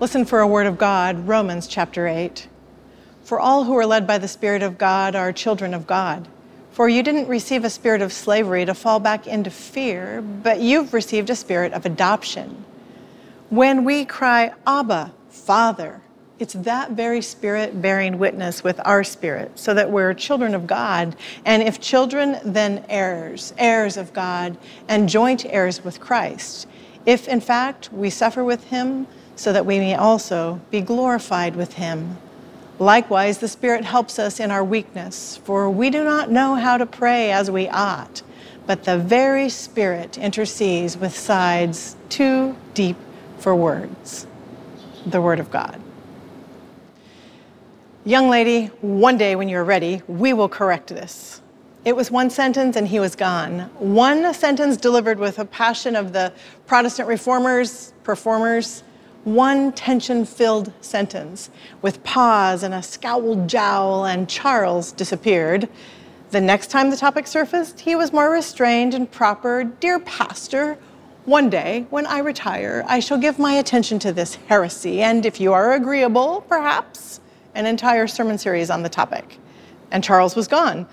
Listen for a word of God, Romans chapter 8. For all who are led by the Spirit of God are children of God. For you didn't receive a spirit of slavery to fall back into fear, but you've received a spirit of adoption. When we cry, Abba, Father, it's that very spirit bearing witness with our spirit so that we're children of God. And if children, then heirs, heirs of God, and joint heirs with Christ. If in fact we suffer with him, so that we may also be glorified with him. Likewise, the Spirit helps us in our weakness, for we do not know how to pray as we ought, but the very Spirit intercedes with sides too deep for words. The Word of God. Young lady, one day when you're ready, we will correct this. It was one sentence and he was gone. One sentence delivered with a passion of the Protestant reformers, performers, one tension filled sentence with pause and a scowled jowl, and Charles disappeared. The next time the topic surfaced, he was more restrained and proper. Dear Pastor, one day, when I retire, I shall give my attention to this heresy, and if you are agreeable, perhaps an entire sermon series on the topic. And Charles was gone.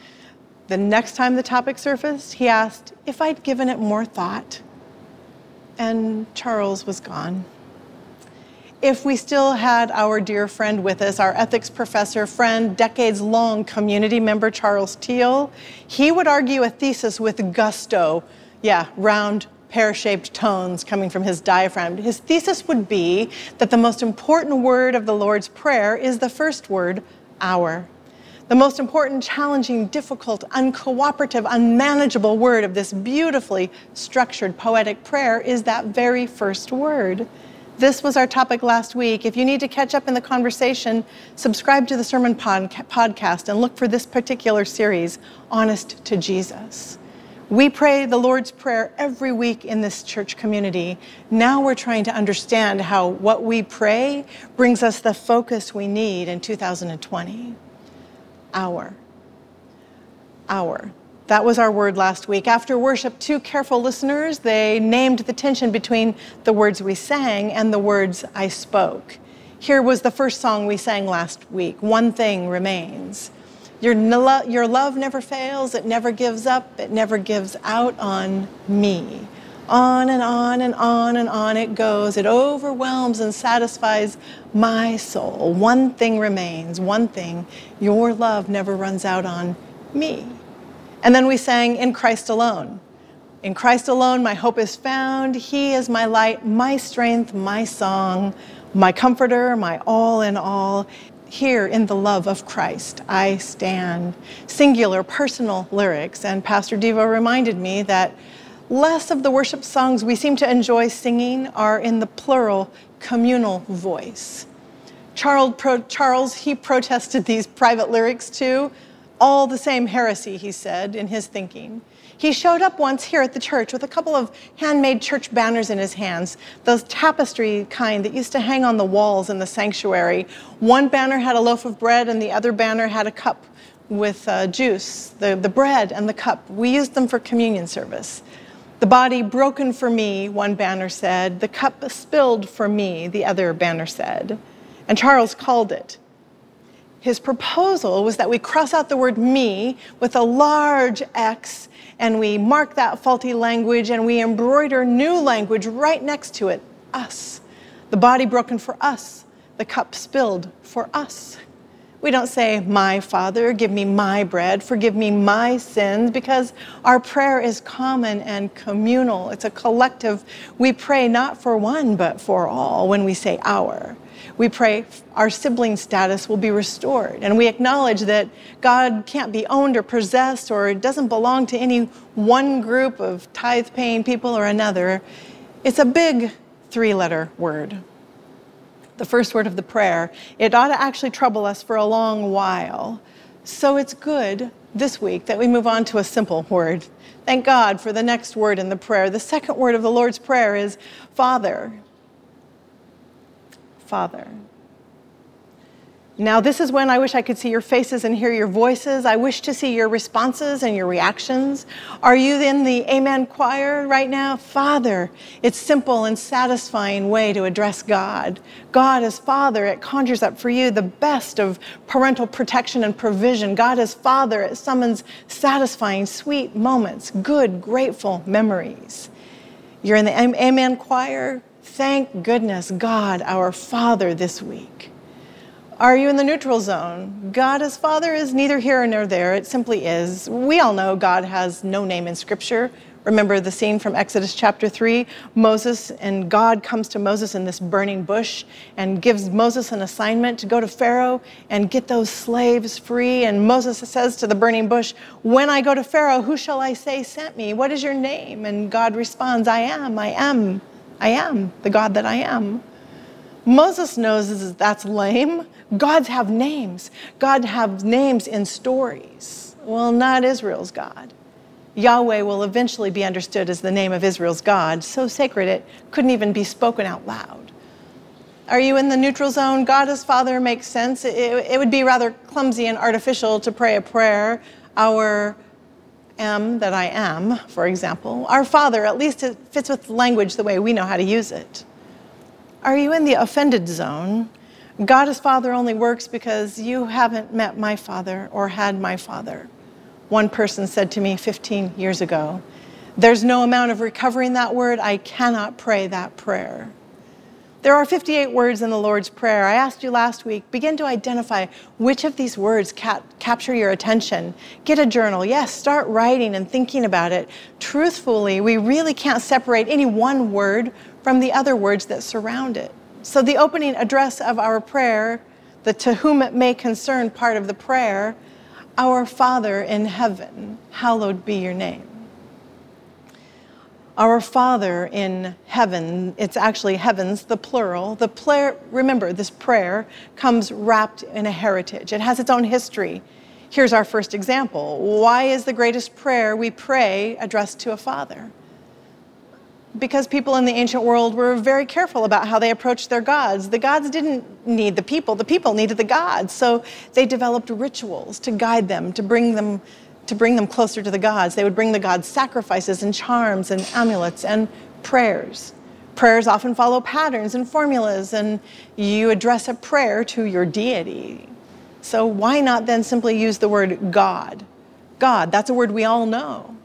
The next time the topic surfaced, he asked if I'd given it more thought. And Charles was gone if we still had our dear friend with us, our ethics professor, friend, decades long community member Charles Teel, he would argue a thesis with gusto. Yeah, round, pear shaped tones coming from his diaphragm. His thesis would be that the most important word of the Lord's Prayer is the first word, our. The most important, challenging, difficult, uncooperative, unmanageable word of this beautifully structured poetic prayer is that very first word. This was our topic last week. If you need to catch up in the conversation, subscribe to the Sermon pod- Podcast and look for this particular series, Honest to Jesus. We pray the Lord's Prayer every week in this church community. Now we're trying to understand how what we pray brings us the focus we need in 2020. Our. Our. That was our word last week. After worship, two careful listeners, they named the tension between the words we sang and the words I spoke. Here was the first song we sang last week, One Thing Remains. Your, your love never fails, it never gives up, it never gives out on me. On and on and on and on it goes. It overwhelms and satisfies my soul. One thing remains, one thing, your love never runs out on me. And then we sang In Christ Alone. In Christ alone, my hope is found. He is my light, my strength, my song, my comforter, my all in all. Here in the love of Christ, I stand. Singular, personal lyrics. And Pastor Devo reminded me that less of the worship songs we seem to enjoy singing are in the plural, communal voice. Charles, Charles he protested these private lyrics too all the same heresy, he said, in his thinking. He showed up once here at the church with a couple of handmade church banners in his hands, those tapestry kind that used to hang on the walls in the sanctuary. One banner had a loaf of bread, and the other banner had a cup with uh, juice, the, the bread and the cup. We used them for communion service. The body broken for me, one banner said. The cup spilled for me, the other banner said. And Charles called it his proposal was that we cross out the word me with a large X and we mark that faulty language and we embroider new language right next to it us. The body broken for us, the cup spilled for us. We don't say, My Father, give me my bread, forgive me my sins, because our prayer is common and communal. It's a collective. We pray not for one, but for all when we say our. We pray our sibling status will be restored. And we acknowledge that God can't be owned or possessed or doesn't belong to any one group of tithe paying people or another. It's a big three letter word the first word of the prayer, it ought to actually trouble us for a long while. So it's good this week that we move on to a simple word. Thank God for the next word in the prayer. The second word of the Lord's Prayer is Father. Father. Now, this is when I wish I could see your faces and hear your voices. I wish to see your responses and your reactions. Are you in the Amen choir right now? Father, it's simple and satisfying way to address God. God as Father, it conjures up for you the best of parental protection and provision. God as Father, it summons satisfying, sweet moments, good, grateful memories. You're in the Amen choir. Thank goodness, God, our Father, this week. Are you in the neutral zone? God as Father is neither here nor there. It simply is. We all know God has no name in Scripture. Remember the scene from Exodus chapter 3? Moses and God comes to Moses in this burning bush and gives Moses an assignment to go to Pharaoh and get those slaves free. And Moses says to the burning bush, When I go to Pharaoh, who shall I say sent me? What is your name? And God responds, I am, I am, I am the God that I am. Moses knows that's lame. Gods have names. God has names in stories. Well, not Israel's God. Yahweh will eventually be understood as the name of Israel's God, so sacred it couldn't even be spoken out loud. Are you in the neutral zone? God as Father makes sense. It, it would be rather clumsy and artificial to pray a prayer, Our am that I am, for example. Our Father, at least it fits with language the way we know how to use it. Are you in the offended zone? God as Father only works because you haven't met my Father or had my Father. One person said to me 15 years ago, There's no amount of recovering that word. I cannot pray that prayer. There are 58 words in the Lord's Prayer. I asked you last week, begin to identify which of these words cap- capture your attention. Get a journal. Yes, start writing and thinking about it. Truthfully, we really can't separate any one word from the other words that surround it. So, the opening address of our prayer, the to whom it may concern part of the prayer, Our Father in heaven, hallowed be your name. Our Father in heaven, it's actually heavens, the plural. The prayer, remember, this prayer comes wrapped in a heritage, it has its own history. Here's our first example. Why is the greatest prayer we pray addressed to a father? because people in the ancient world were very careful about how they approached their gods. The gods didn't need the people, the people needed the gods. So they developed rituals to guide them, to bring them to bring them closer to the gods. They would bring the gods sacrifices and charms and amulets and prayers. Prayers often follow patterns and formulas, and you address a prayer to your deity. So why not then simply use the word God? God, that's a word we all know.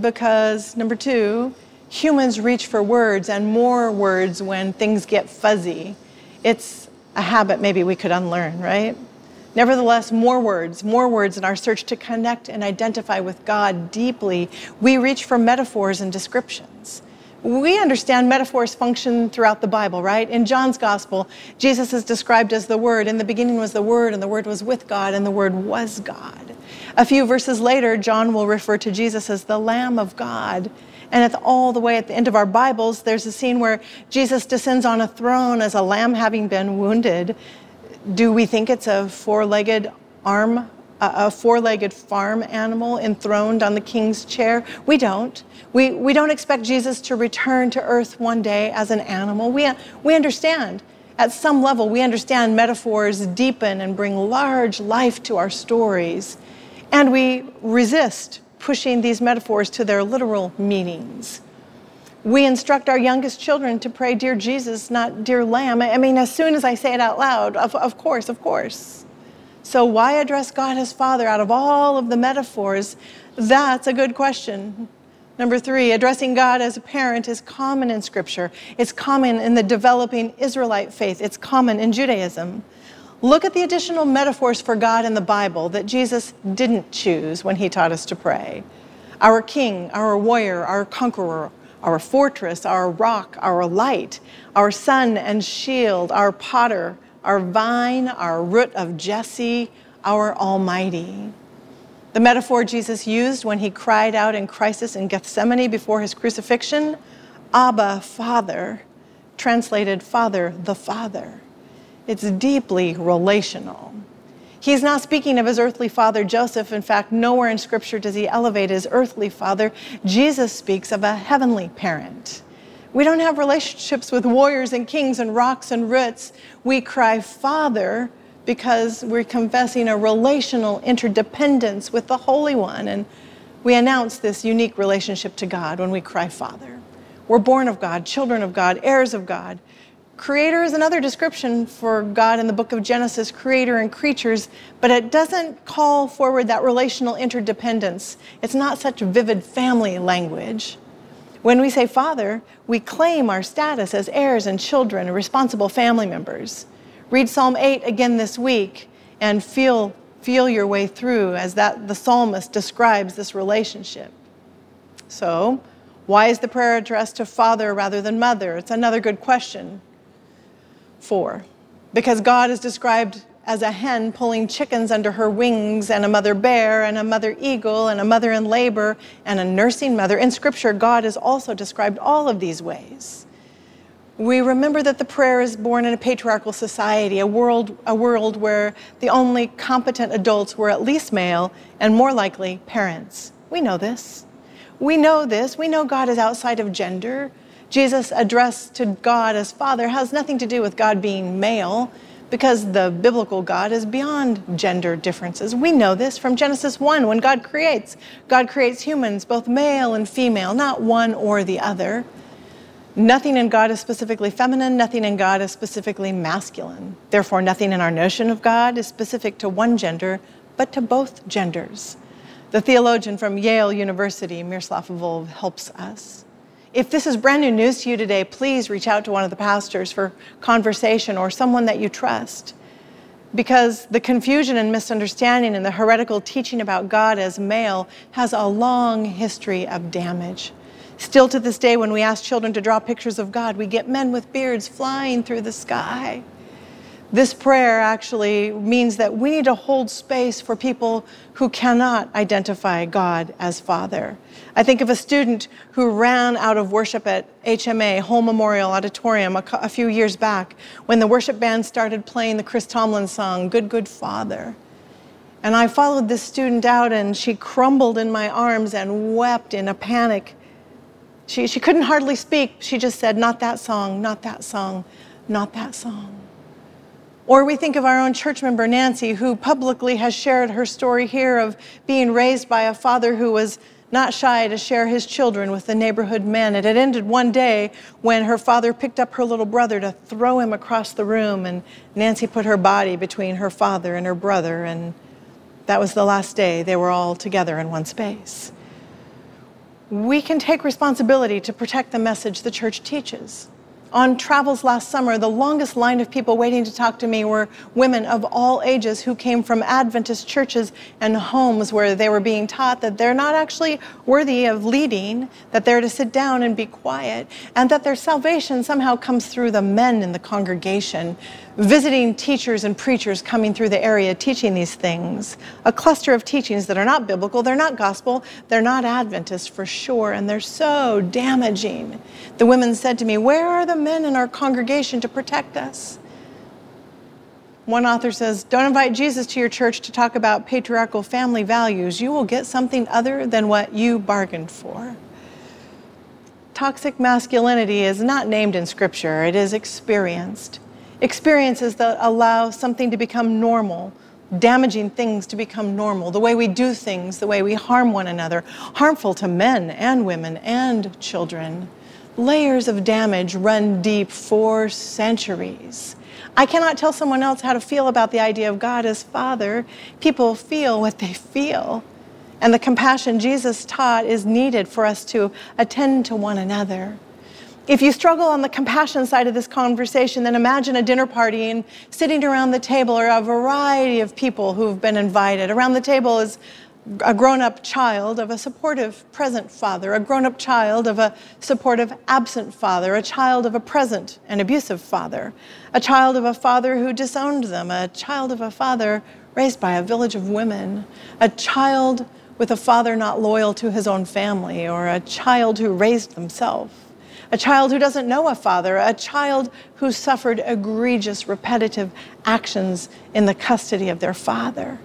Because, number two, humans reach for words and more words when things get fuzzy. It's a habit maybe we could unlearn, right? Nevertheless, more words, more words in our search to connect and identify with God deeply, we reach for metaphors and descriptions. We understand metaphors function throughout the Bible, right? In John's gospel, Jesus is described as the Word. In the beginning was the Word, and the Word was with God, and the Word was God. A few verses later, John will refer to Jesus as the Lamb of God. And at the, all the way at the end of our Bibles, there's a scene where Jesus descends on a throne as a lamb having been wounded. Do we think it's a four legged arm, a four legged farm animal enthroned on the king's chair? We don't. We, we don't expect Jesus to return to earth one day as an animal. We, we understand. At some level, we understand metaphors deepen and bring large life to our stories. And we resist pushing these metaphors to their literal meanings. We instruct our youngest children to pray, Dear Jesus, not Dear Lamb. I mean, as soon as I say it out loud, of, of course, of course. So, why address God as Father out of all of the metaphors? That's a good question. Number three, addressing God as a parent is common in Scripture. It's common in the developing Israelite faith, it's common in Judaism. Look at the additional metaphors for God in the Bible that Jesus didn't choose when he taught us to pray. Our king, our warrior, our conqueror, our fortress, our rock, our light, our sun and shield, our potter, our vine, our root of Jesse, our almighty. The metaphor Jesus used when he cried out in crisis in Gethsemane before his crucifixion, Abba, Father, translated Father, the Father. It's deeply relational. He's not speaking of his earthly father, Joseph. In fact, nowhere in Scripture does he elevate his earthly father. Jesus speaks of a heavenly parent. We don't have relationships with warriors and kings and rocks and roots. We cry, Father, because we're confessing a relational interdependence with the Holy One. And we announce this unique relationship to God when we cry, Father. We're born of God, children of God, heirs of God. Creator is another description for God in the book of Genesis, creator and creatures, but it doesn't call forward that relational interdependence. It's not such vivid family language. When we say Father, we claim our status as heirs and children responsible family members. Read Psalm 8 again this week and feel, feel your way through as that the psalmist describes this relationship. So, why is the prayer addressed to father rather than mother? It's another good question. Four, because God is described as a hen pulling chickens under her wings, and a mother bear, and a mother eagle, and a mother in labor, and a nursing mother. In Scripture, God is also described all of these ways. We remember that the prayer is born in a patriarchal society, a world, a world where the only competent adults were at least male, and more likely, parents. We know this. We know this. We know God is outside of gender. Jesus' address to God as Father has nothing to do with God being male because the biblical God is beyond gender differences. We know this from Genesis 1 when God creates. God creates humans, both male and female, not one or the other. Nothing in God is specifically feminine, nothing in God is specifically masculine. Therefore, nothing in our notion of God is specific to one gender, but to both genders. The theologian from Yale University, Miroslav Volf, helps us. If this is brand new news to you today, please reach out to one of the pastors for conversation or someone that you trust. Because the confusion and misunderstanding and the heretical teaching about God as male has a long history of damage. Still to this day, when we ask children to draw pictures of God, we get men with beards flying through the sky. This prayer actually means that we need to hold space for people who cannot identify God as Father. I think of a student who ran out of worship at HMA, Hole Memorial Auditorium, a, a few years back when the worship band started playing the Chris Tomlin song, Good, Good Father. And I followed this student out, and she crumbled in my arms and wept in a panic. She, she couldn't hardly speak. She just said, Not that song, not that song, not that song. Or we think of our own church member, Nancy, who publicly has shared her story here of being raised by a father who was not shy to share his children with the neighborhood men. It had ended one day when her father picked up her little brother to throw him across the room, and Nancy put her body between her father and her brother, and that was the last day they were all together in one space. We can take responsibility to protect the message the church teaches. On travels last summer, the longest line of people waiting to talk to me were women of all ages who came from Adventist churches and homes where they were being taught that they're not actually worthy of leading, that they're to sit down and be quiet, and that their salvation somehow comes through the men in the congregation visiting teachers and preachers coming through the area teaching these things. A cluster of teachings that are not biblical, they're not gospel, they're not Adventist for sure, and they're so damaging. The women said to me, Where are the men in our congregation to protect us? One author says, Don't invite Jesus to your church to talk about patriarchal family values. You will get something other than what you bargained for. Toxic masculinity is not named in Scripture, it is experienced experiences that allow something to become normal, damaging things to become normal, the way we do things, the way we harm one another, harmful to men and women and children. Layers of damage run deep for centuries. I cannot tell someone else how to feel about the idea of God as Father. People feel what they feel. And the compassion Jesus taught is needed for us to attend to one another. If you struggle on the compassion side of this conversation, then imagine a dinner party and sitting around the table are a variety of people who've been invited. Around the table is a grown up child of a supportive present father, a grown up child of a supportive absent father, a child of a present and abusive father, a child of a father who disowned them, a child of a father raised by a village of women, a child with a father not loyal to his own family, or a child who raised themselves a child who doesn't know a father, a child who suffered egregious, repetitive actions in the custody of their father.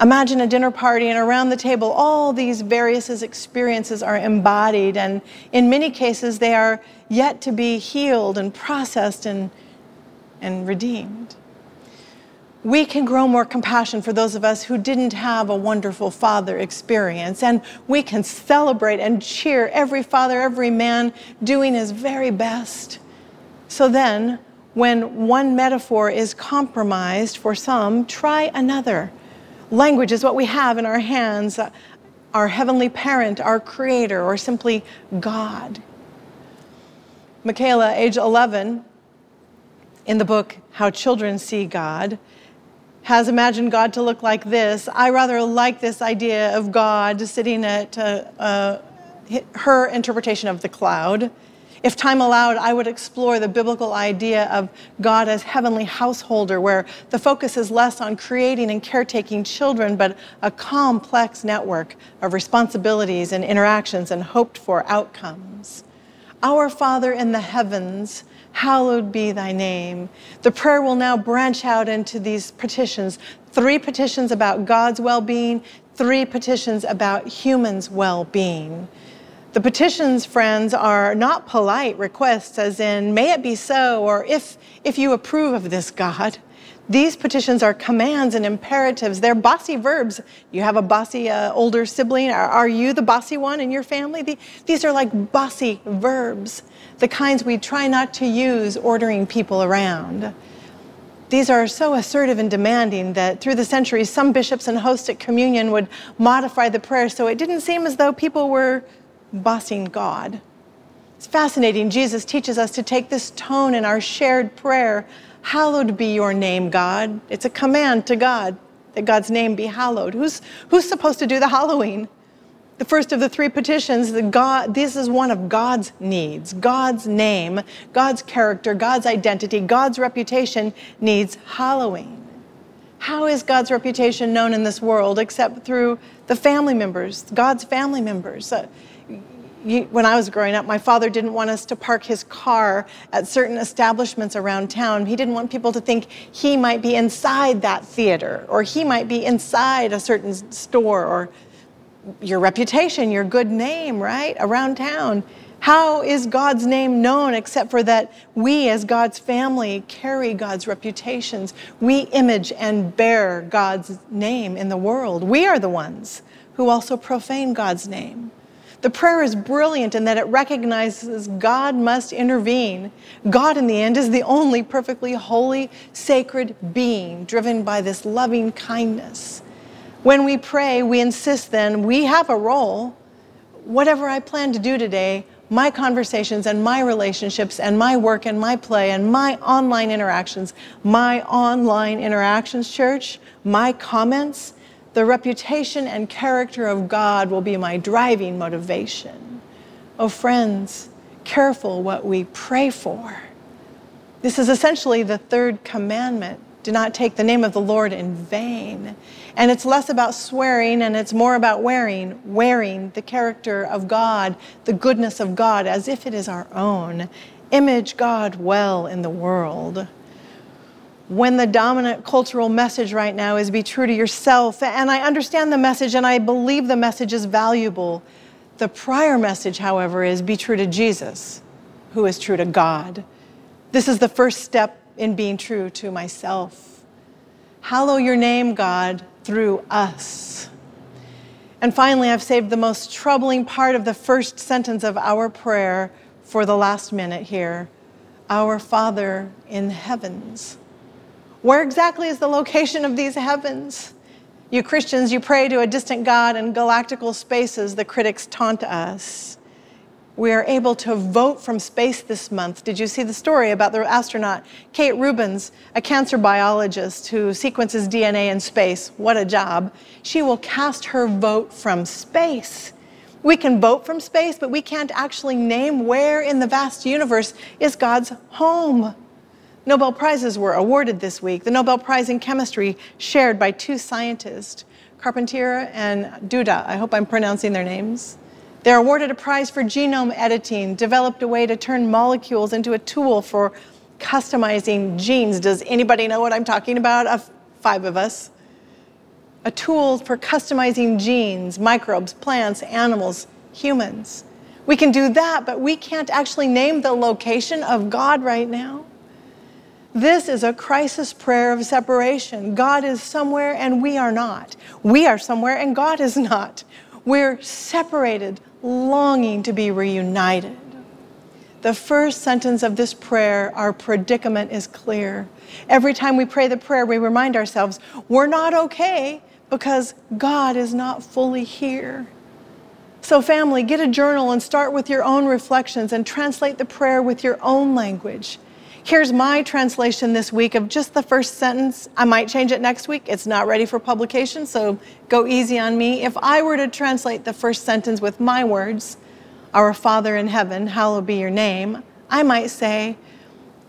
Imagine a dinner party, and around the table, all these various experiences are embodied, and in many cases, they are yet to be healed and processed and, and redeemed. We can grow more compassion for those of us who didn't have a wonderful father experience. And we can celebrate and cheer every father, every man doing his very best. So then, when one metaphor is compromised for some, try another. Language is what we have in our hands our heavenly parent, our creator, or simply God. Michaela, age 11, in the book How Children See God, has imagined God to look like this. I rather like this idea of God sitting at uh, uh, her interpretation of the cloud. If time allowed, I would explore the biblical idea of God as heavenly householder, where the focus is less on creating and caretaking children, but a complex network of responsibilities and interactions and hoped for outcomes. Our Father in the heavens, hallowed be thy name. The prayer will now branch out into these petitions three petitions about God's well being, three petitions about humans' well being. The petitions, friends, are not polite requests, as in, may it be so, or if, if you approve of this, God. These petitions are commands and imperatives. They're bossy verbs. You have a bossy uh, older sibling. Are, are, you the bossy one in your family? The, these are like bossy verbs, the kinds we try not to use ordering people around. These are so assertive and demanding that through the centuries, some bishops and hosts at communion would modify the prayer so it didn't seem as though people were bossing God. It's fascinating. Jesus teaches us to take this tone in our shared prayer Hallowed be your name, God. It's a command to God that God's name be hallowed. Who's, who's supposed to do the hallowing? The first of the three petitions, the God, this is one of God's needs. God's name, God's character, God's identity, God's reputation needs hallowing. How is God's reputation known in this world except through the family members, God's family members? Uh, when I was growing up, my father didn't want us to park his car at certain establishments around town. He didn't want people to think he might be inside that theater or he might be inside a certain store or your reputation, your good name, right, around town. How is God's name known except for that we, as God's family, carry God's reputations? We image and bear God's name in the world. We are the ones who also profane God's name. The prayer is brilliant in that it recognizes God must intervene. God, in the end, is the only perfectly holy, sacred being driven by this loving kindness. When we pray, we insist then we have a role. Whatever I plan to do today, my conversations and my relationships and my work and my play and my online interactions, my online interactions, church, my comments, the reputation and character of God will be my driving motivation. Oh, friends, careful what we pray for. This is essentially the third commandment. Do not take the name of the Lord in vain. And it's less about swearing and it's more about wearing, wearing the character of God, the goodness of God, as if it is our own. Image God well in the world when the dominant cultural message right now is be true to yourself. And I understand the message and I believe the message is valuable. The prior message, however, is be true to Jesus, who is true to God. This is the first step in being true to myself. Hallow your name, God, through us. And finally, I've saved the most troubling part of the first sentence of our prayer for the last minute here Our Father in heavens. Where exactly is the location of these heavens? You Christians, you pray to a distant God in galactical spaces, the critics taunt us. We are able to vote from space this month. Did you see the story about the astronaut Kate Rubins, a cancer biologist who sequences DNA in space? What a job. She will cast her vote from space. We can vote from space, but we can't actually name where in the vast universe is God's home. Nobel Prizes were awarded this week. The Nobel Prize in Chemistry shared by two scientists, Charpentier and Doudna. I hope I'm pronouncing their names. They're awarded a prize for genome editing, developed a way to turn molecules into a tool for customizing genes. Does anybody know what I'm talking about? Uh, five of us. A tool for customizing genes, microbes, plants, animals, humans. We can do that, but we can't actually name the location of God right now. This is a crisis prayer of separation. God is somewhere and we are not. We are somewhere and God is not. We're separated, longing to be reunited. The first sentence of this prayer, our predicament is clear. Every time we pray the prayer, we remind ourselves we're not okay because God is not fully here. So, family, get a journal and start with your own reflections and translate the prayer with your own language. Here's my translation this week of just the first sentence. I might change it next week. It's not ready for publication, so go easy on me. If I were to translate the first sentence with my words, Our Father in heaven, hallowed be your name, I might say,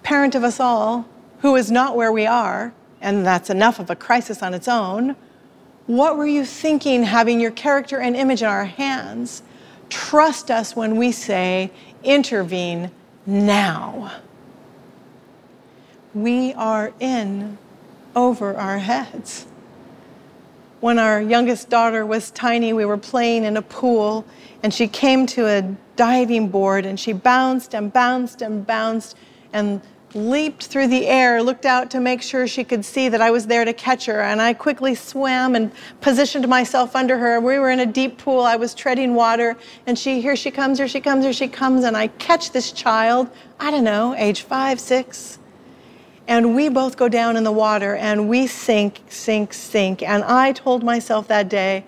Parent of us all, who is not where we are, and that's enough of a crisis on its own, what were you thinking having your character and image in our hands? Trust us when we say, intervene now we are in over our heads. When our youngest daughter was tiny, we were playing in a pool, and she came to a diving board and she bounced and bounced and bounced and leaped through the air, looked out to make sure she could see that I was there to catch her. And I quickly swam and positioned myself under her. We were in a deep pool. I was treading water. And she, here she comes, here she comes, here she comes. And I catch this child, I don't know, age five, six and we both go down in the water and we sink, sink, sink. And I told myself that day,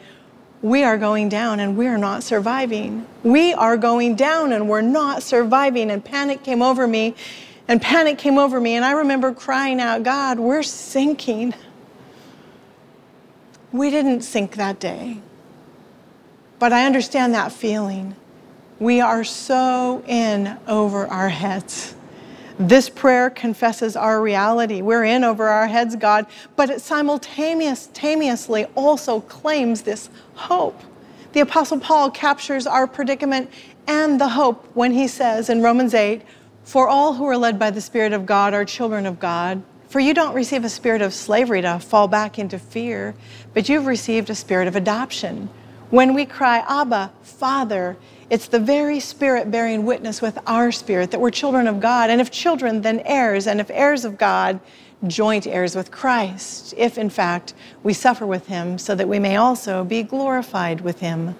we are going down and we are not surviving. We are going down and we're not surviving. And panic came over me, and panic came over me. And I remember crying out, God, we're sinking. We didn't sink that day, but I understand that feeling. We are so in over our heads. This prayer confesses our reality. We're in over our heads, God, but it simultaneously also claims this hope. The Apostle Paul captures our predicament and the hope when he says in Romans 8, For all who are led by the Spirit of God are children of God. For you don't receive a spirit of slavery to fall back into fear, but you've received a spirit of adoption. When we cry, Abba, Father, it's the very Spirit bearing witness with our spirit that we're children of God. And if children, then heirs. And if heirs of God, joint heirs with Christ, if in fact we suffer with him, so that we may also be glorified with him.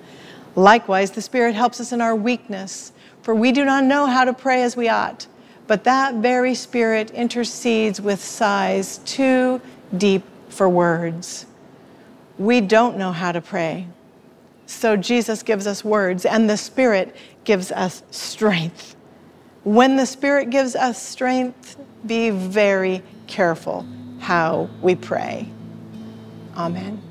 Likewise, the Spirit helps us in our weakness, for we do not know how to pray as we ought. But that very Spirit intercedes with sighs too deep for words. We don't know how to pray. So Jesus gives us words, and the Spirit gives us strength. When the Spirit gives us strength, be very careful how we pray. Amen.